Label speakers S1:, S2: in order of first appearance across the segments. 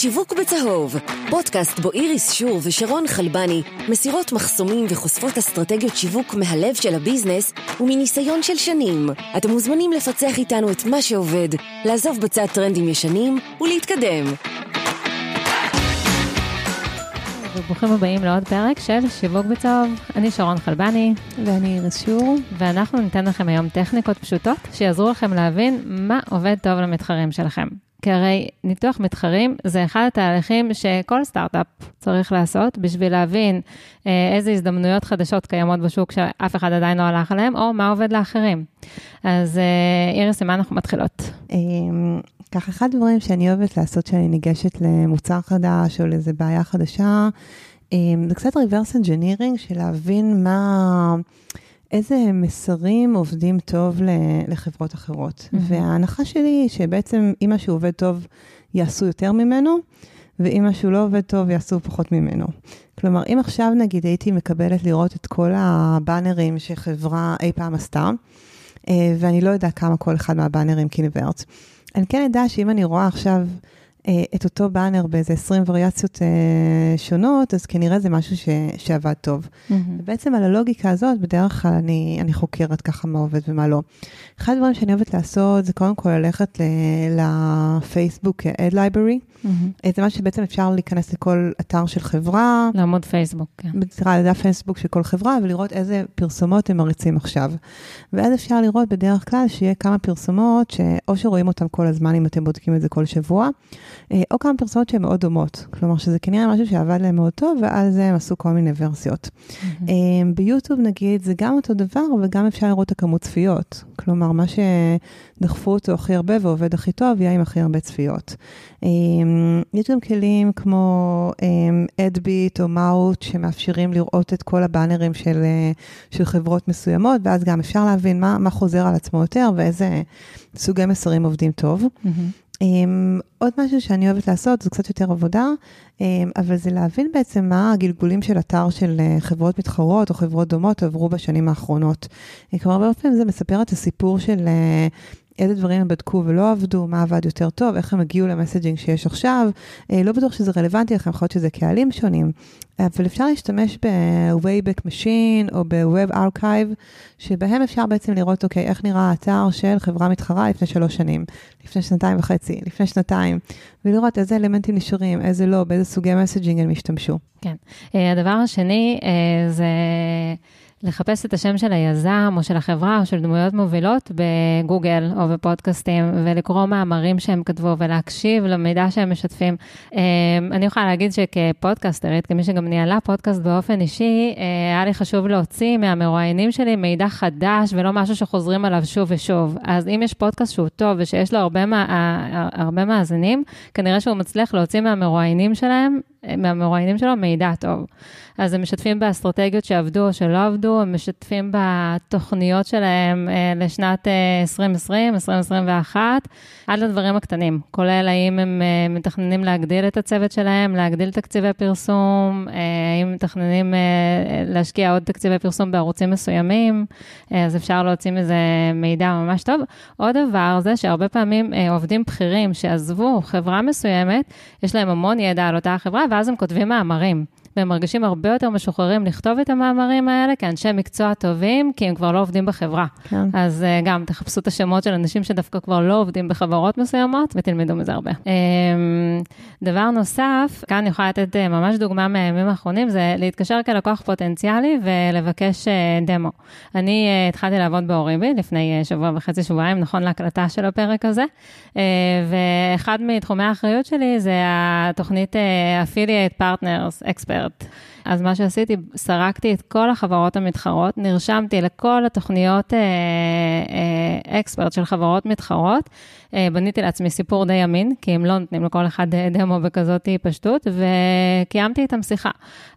S1: שיווק בצהוב, פודקאסט בו איריס שור ושרון חלבני מסירות מחסומים וחושפות אסטרטגיות שיווק מהלב של הביזנס ומניסיון של שנים. אתם מוזמנים לפצח איתנו את מה שעובד, לעזוב בצד טרנדים ישנים ולהתקדם.
S2: וברוכים הבאים לעוד פרק של שיווק בצהוב. אני שרון חלבני.
S3: ואני איריס שור.
S2: ואנחנו ניתן לכם היום טכניקות פשוטות שיעזרו לכם להבין מה עובד טוב למתחרים שלכם. כי הרי ניתוח מתחרים זה אחד התהליכים שכל סטארט-אפ צריך לעשות בשביל להבין אה, איזה הזדמנויות חדשות קיימות בשוק שאף אחד עדיין לא הלך עליהם, או מה עובד לאחרים. אז אה, איריס, עם מה אנחנו מתחילות?
S3: אמ, ככה, אחד הדברים שאני אוהבת לעשות כשאני ניגשת למוצר חדש או לאיזה בעיה חדשה, אמ, זה קצת reverse engineering של להבין מה... איזה מסרים עובדים טוב לחברות אחרות. Mm-hmm. וההנחה שלי היא שבעצם אם משהו עובד טוב, יעשו יותר ממנו, ואם משהו לא עובד טוב, יעשו פחות ממנו. כלומר, אם עכשיו נגיד הייתי מקבלת לראות את כל הבאנרים שחברה אי פעם עשתה, אה, ואני לא יודע כמה כל אחד מהבאנרים קינברט, אני כן אדע שאם אני רואה עכשיו... אה, את אותו באנר באיזה 20 וריאציות אה, שונות, אז כנראה זה משהו ש, שעבד טוב. Mm-hmm. ובעצם על הלוגיקה הזאת, בדרך כלל אני, אני חוקרת ככה מה עובד ומה לא. אחד הדברים שאני אוהבת לעשות, זה קודם כל ללכת לפייסבוק Ad Library. Mm-hmm. זה משהו שבעצם אפשר להיכנס לכל אתר של חברה.
S2: לעמוד פייסבוק, כן.
S3: סליחה, לדף פייסבוק של כל חברה, ולראות איזה פרסומות הם מריצים עכשיו. ואז אפשר לראות בדרך כלל שיהיה כמה פרסומות, שאו שרואים אותן כל הזמן, אם אתם בודקים את זה כל שבוע, או כמה פרסומות שהן מאוד דומות. כלומר, שזה כנראה משהו שעבד להם מאוד טוב, זה הם עשו כל מיני ורסיות. Mm-hmm. ביוטיוב נגיד, זה גם אותו דבר, וגם אפשר לראות את הכמות צפיות. כלומר, מה שדחפו אותו הכי הרבה ועובד הכי טוב, יהיה עם הכי הרבה צפיות. אה, יש גם כלים כמו אדביט או מאוט, שמאפשרים לראות את כל הבאנרים של, של חברות מסוימות, ואז גם אפשר להבין מה, מה חוזר על עצמו יותר ואיזה סוגי מסרים עובדים טוב. Mm-hmm. Um, עוד משהו שאני אוהבת לעשות, זה קצת יותר עבודה, um, אבל זה להבין בעצם מה הגלגולים של אתר של uh, חברות מתחרות או חברות דומות עברו בשנים האחרונות. Uh, כלומר, הרבה פעמים זה מספר את הסיפור של uh, איזה דברים הם בדקו ולא עבדו, מה עבד יותר טוב, איך הם הגיעו למסג'ינג שיש עכשיו. אה, לא בטוח שזה רלוונטי לכם, יכול להיות שזה קהלים שונים, אבל אפשר להשתמש ב-Wayback Machine או ב-Web Archive, שבהם אפשר בעצם לראות, אוקיי, איך נראה האתר של חברה מתחרה לפני שלוש שנים, לפני שנתיים וחצי, לפני שנתיים, ולראות איזה אלמנטים נשארים, איזה לא, באיזה סוגי מסג'ינג הם השתמשו.
S2: כן. אה, הדבר השני אה, זה... לחפש את השם של היזם או של החברה או של דמויות מובילות בגוגל או בפודקאסטים ולקרוא מאמרים שהם כתבו ולהקשיב למידע שהם משתפים. אמ, אני יכולה להגיד שכפודקאסטרית, כמי שגם ניהלה פודקאסט באופן אישי, אה, היה לי חשוב להוציא מהמרואיינים שלי מידע חדש ולא משהו שחוזרים עליו שוב ושוב. אז אם יש פודקאסט שהוא טוב ושיש לו הרבה, הרבה מאזינים, כנראה שהוא מצליח להוציא מהמרואיינים שלהם מהמרואיינים שלו מידע טוב. אז הם משתפים באסטרטגיות שעבדו או שלא עבדו, הם משתפים בתוכניות שלהם אה, לשנת אה, 2020, 2021, עד לדברים הקטנים, כולל האם הם אה, מתכננים להגדיל את הצוות שלהם, להגדיל תקציבי פרסום, אה, האם מתכננים אה, להשקיע עוד תקציבי פרסום בערוצים מסוימים, אה, אז אפשר להוציא מזה מידע ממש טוב. עוד דבר זה שהרבה פעמים אה, עובדים בכירים שעזבו חברה מסוימת, יש להם המון ידע על אותה חברה, ואז הם כותבים מאמרים. והם מרגישים הרבה יותר משוחררים לכתוב את המאמרים האלה כאנשי מקצוע טובים, כי הם כבר לא עובדים בחברה. כן. אז uh, גם תחפשו את השמות של אנשים שדווקא כבר לא עובדים בחברות מסוימות, ותלמדו מזה הרבה. Um, דבר נוסף, כאן אני יכולה לתת uh, ממש דוגמה מהימים האחרונים, זה להתקשר כלקוח פוטנציאלי ולבקש uh, דמו. אני uh, התחלתי לעבוד באוריבי לפני uh, שבוע וחצי, שבועיים, נכון להקלטה של הפרק הזה, uh, ואחד מתחומי האחריות שלי זה התוכנית Affiliate Partners Expert. אחרת. אז מה שעשיתי, סרקתי את כל החברות המתחרות, נרשמתי לכל התוכניות אקספרט אה, אה, של חברות מתחרות, בניתי לעצמי סיפור די אמין, כי הם לא נותנים לכל אחד אה, דמו בכזאת פשטות, וקיימתי איתם שיחה.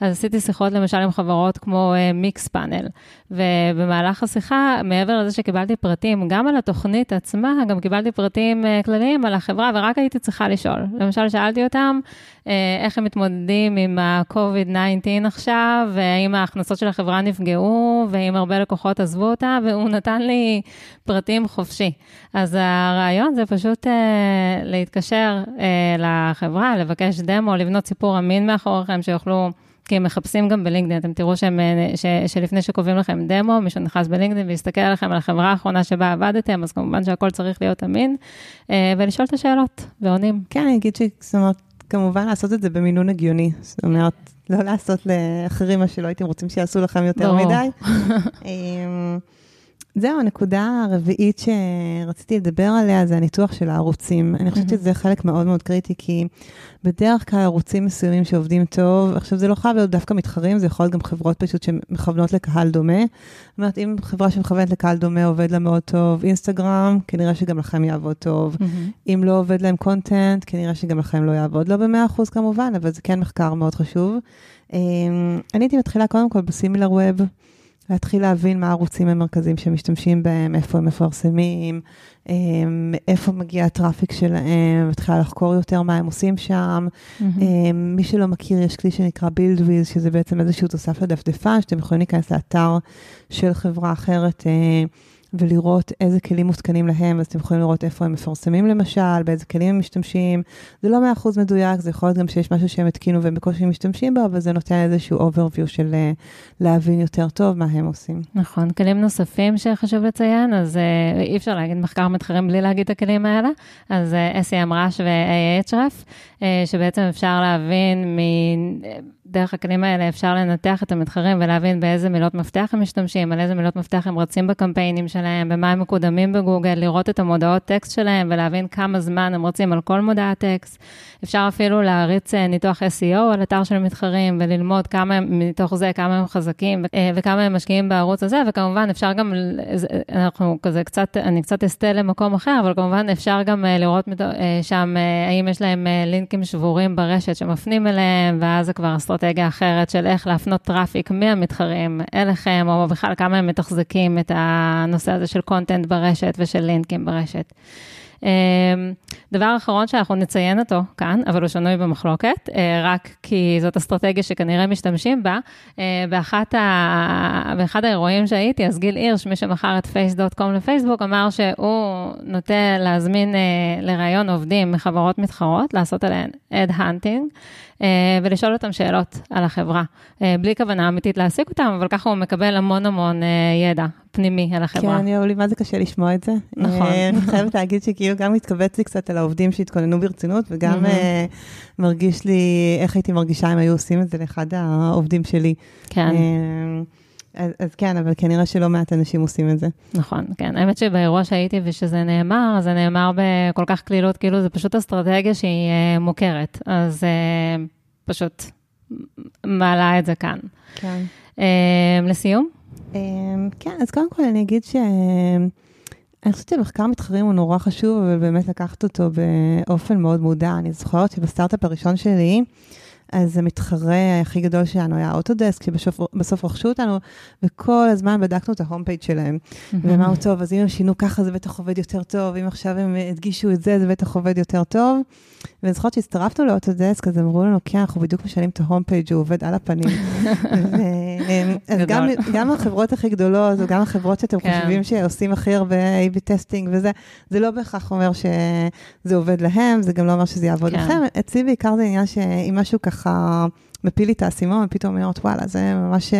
S2: אז עשיתי שיחות למשל עם חברות כמו מיקס אה, פאנל, ובמהלך השיחה, מעבר לזה שקיבלתי פרטים גם על התוכנית עצמה, גם קיבלתי פרטים כלליים על החברה, ורק הייתי צריכה לשאול. למשל, שאלתי אותם איך הם מתמודדים עם ה-COVID-19 עכשיו, והאם ההכנסות של החברה נפגעו, ואם הרבה לקוחות עזבו אותה, והוא נתן לי פרטים חופשי. אז הרעיון זה זה פשוט uh, להתקשר uh, לחברה, לבקש דמו, לבנות סיפור אמין מאחוריכם, שיוכלו, כי הם מחפשים גם בלינקדאין, אתם תראו שהם, ש, שלפני שקובעים לכם דמו, מישהו נכנס בלינקדאין ויסתכל עליכם על החברה האחרונה שבה עבדתם, אז כמובן שהכל צריך להיות אמין, uh, ולשאול את השאלות, ועונים.
S3: כן, אני אגיד זאת אומרת, כמובן לעשות את זה במינון הגיוני. זאת אומרת, לא לעשות לאחרים מה שלא הייתם רוצים שיעשו לכם יותר מדי. זהו, הנקודה הרביעית שרציתי לדבר עליה זה הניתוח של הערוצים. אני חושבת שזה חלק מאוד מאוד קריטי, כי בדרך כלל ערוצים מסוימים שעובדים טוב, עכשיו זה לא חייב להיות דווקא מתחרים, זה יכול להיות גם חברות פשוט שמכוונות לקהל דומה. זאת אומרת, אם חברה שמכוונת לקהל דומה עובד לה מאוד טוב, אינסטגרם, כנראה שגם לכם יעבוד טוב. אם לא עובד להם קונטנט, כנראה שגם לכם לא יעבוד. לא ב-100% כמובן, אבל זה כן מחקר מאוד חשוב. אמ, אני הייתי מתחילה קודם כל בסימילר ווב. להתחיל להבין מה הערוצים המרכזיים שמשתמשים בהם, איפה הם מפרסמים, אמ, איפה מגיע הטראפיק שלהם, מתחילה לחקור יותר מה הם עושים שם. Mm-hmm. מי שלא מכיר, יש כלי שנקרא With, שזה בעצם איזשהו תוסף לדפדפן, שאתם יכולים להיכנס לאתר של חברה אחרת. אה, ולראות איזה כלים מותקנים להם, אז אתם יכולים לראות איפה הם מפרסמים למשל, באיזה כלים הם משתמשים. זה לא מאה אחוז מדויק, זה יכול להיות גם שיש משהו שהם התקינו והם בקושי משתמשים בו, אבל זה נותן איזשהו overview של אה, להבין יותר טוב מה הם עושים.
S2: נכון, כלים נוספים שחשוב לציין, אז uh, אי אפשר להגיד מחקר מתחרים בלי להגיד את הכלים האלה, אז SEM רש ו-AHRF, uh, שבעצם אפשר להבין מ... דרך הכלים האלה אפשר לנתח את המתחרים ולהבין באיזה מילות מפתח הם משתמשים, על איזה מילות מפתח הם רצים בקמפיינים שלהם, במה הם מקודמים בגוגל, לראות את המודעות טקסט שלהם ולהבין כמה זמן הם רצים על כל מודעת טקסט. אפשר אפילו להריץ אה, ניתוח SEO על אתר של מתחרים וללמוד כמה הם, מתוך זה, כמה הם חזקים אה, וכמה הם משקיעים בערוץ הזה, וכמובן אפשר גם, אנחנו כזה קצת, אני קצת אסטה למקום אחר, אבל כמובן אפשר גם אה, לראות שם האם יש להם לינקים שבורים ברשת שמפנים אליהם, ואז זה כבר אסטרטגיה אחרת של איך להפנות traffic מהמתחרים אליכם, או בכלל כמה הם מתחזקים את הנושא הזה של content ברשת ושל לינקים ברשת. אמ, דבר אחרון שאנחנו נציין אותו כאן, אבל הוא שנוי במחלוקת, אה, רק כי זאת אסטרטגיה שכנראה משתמשים בה. אה, באחת ה... באחד האירועים שהייתי, אז גיל הירש, מי שמכר את Face.com לפייסבוק, אמר שהוא נוטה להזמין אה, לראיון עובדים מחברות מתחרות, לעשות עליהן headhunting. אה, ולשאול אותם שאלות על החברה, אה, בלי כוונה אמיתית להעסיק אותם, אבל ככה הוא מקבל המון המון אה, ידע פנימי על החברה.
S3: כן, יואולי, מה זה קשה לשמוע את זה.
S2: נכון.
S3: אני חייבת להגיד שכאילו גם מתכווץ לי קצת על העובדים שהתכוננו ברצינות, וגם מרגיש לי איך הייתי מרגישה אם היו עושים את זה לאחד העובדים שלי.
S2: כן.
S3: אז, אז כן, אבל כנראה שלא מעט אנשים עושים את זה.
S2: נכון, כן. האמת שבאירוע שהייתי ושזה נאמר, זה נאמר בכל כך קלילות, כאילו זה פשוט אסטרטגיה שהיא uh, מוכרת. אז uh, פשוט מעלה את זה כאן.
S3: כן.
S2: Uh, לסיום?
S3: Uh, כן, אז קודם כל אני אגיד ש... אני חושבת שמחקר מתחרים הוא נורא חשוב, אבל באמת לקחת אותו באופן מאוד מודע. אני זוכרת שבסטארט-אפ הראשון שלי, אז המתחרה הכי גדול שלנו היה אוטודסק, שבסוף רכשו אותנו, וכל הזמן בדקנו את ה home page שלהם. ואמרנו, טוב, אז אם הם שינו ככה, זה בטח עובד יותר טוב, אם עכשיו הם הדגישו את זה, זה בטח עובד יותר טוב. ואני זוכרת שהצטרפנו לאוטודסק, אז אמרו לנו, כן, אנחנו בדיוק משנים את ה home page, הוא עובד על הפנים. אז גם, גם החברות הכי גדולות, או גם החברות שאתם כן. חושבים שעושים הכי הרבה A-B testing וזה, זה לא בהכרח אומר שזה עובד להם, זה גם לא אומר שזה יעבוד כן. לכם. אצלי בעיקר זה עניין שאם משהו ככה... מפיל לי את האסימון, ופתאום אומרת, וואלה, זה ממש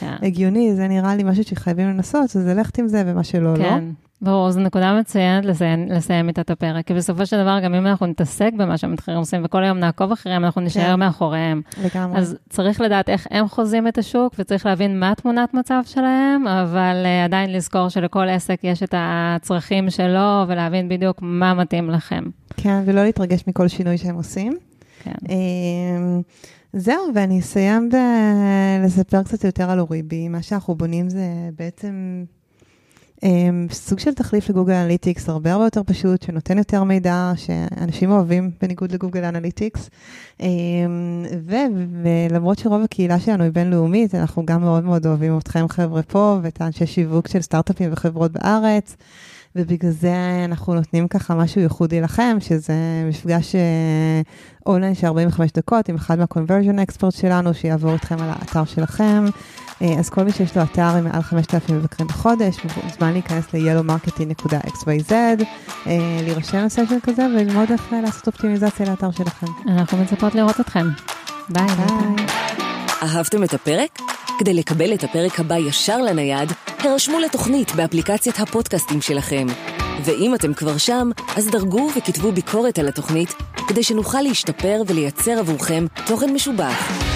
S3: כן. הגיוני, זה נראה לי משהו שחייבים לנסות, אז ללכת עם זה, ומה שלא, כן. לא.
S2: ברור, זו נקודה מצוינת לסיים, לסיים איתת הפרק, כי בסופו של דבר, גם אם אנחנו נתעסק במה שהמתחרים עושים, וכל היום נעקוב אחריהם, אנחנו נשאר כן. מאחוריהם.
S3: לגמרי.
S2: אז צריך לדעת איך הם חוזים את השוק, וצריך להבין מה תמונת מצב שלהם, אבל uh, עדיין לזכור שלכל עסק יש את הצרכים שלו, ולהבין בדיוק מה מתאים לכם.
S3: כן, ולא להתרגש מכל שינוי שהם עושים.
S2: כן.
S3: אמ, זהו, ואני אסיים בלספר קצת יותר על אוריבי. מה שאנחנו בונים זה בעצם סוג של תחליף ל Google Analytics, הרבה הרבה יותר פשוט, שנותן יותר מידע, שאנשים אוהבים בניגוד ל Google Analytics. אמ, ולמרות שרוב הקהילה שלנו היא בינלאומית, אנחנו גם מאוד מאוד אוהבים אתכם חבר'ה פה, ואת האנשי שיווק של סטארט-אפים וחברות בארץ. ובגלל זה אנחנו נותנים ככה משהו ייחודי לכם, שזה מפגש אונליין של 45 דקות עם אחד מה-conversion expert שלנו, שיעבור איתכם על האתר שלכם. אז כל מי שיש לו אתר עם מעל 5,000 מבקרים בחודש, מוזמן להיכנס ל-yellowmarketing.xyz, להירשם לסשן כזה וללמוד איך לעשות אופטימיזציה לאתר שלכם.
S2: אנחנו מצפות לראות אתכם. ביי. ביי.
S1: אהבתם את הפרק? כדי לקבל את הפרק הבא ישר לנייד, הרשמו לתוכנית באפליקציית הפודקאסטים שלכם. ואם אתם כבר שם, אז דרגו וכתבו ביקורת על התוכנית, כדי שנוכל להשתפר ולייצר עבורכם תוכן משובח.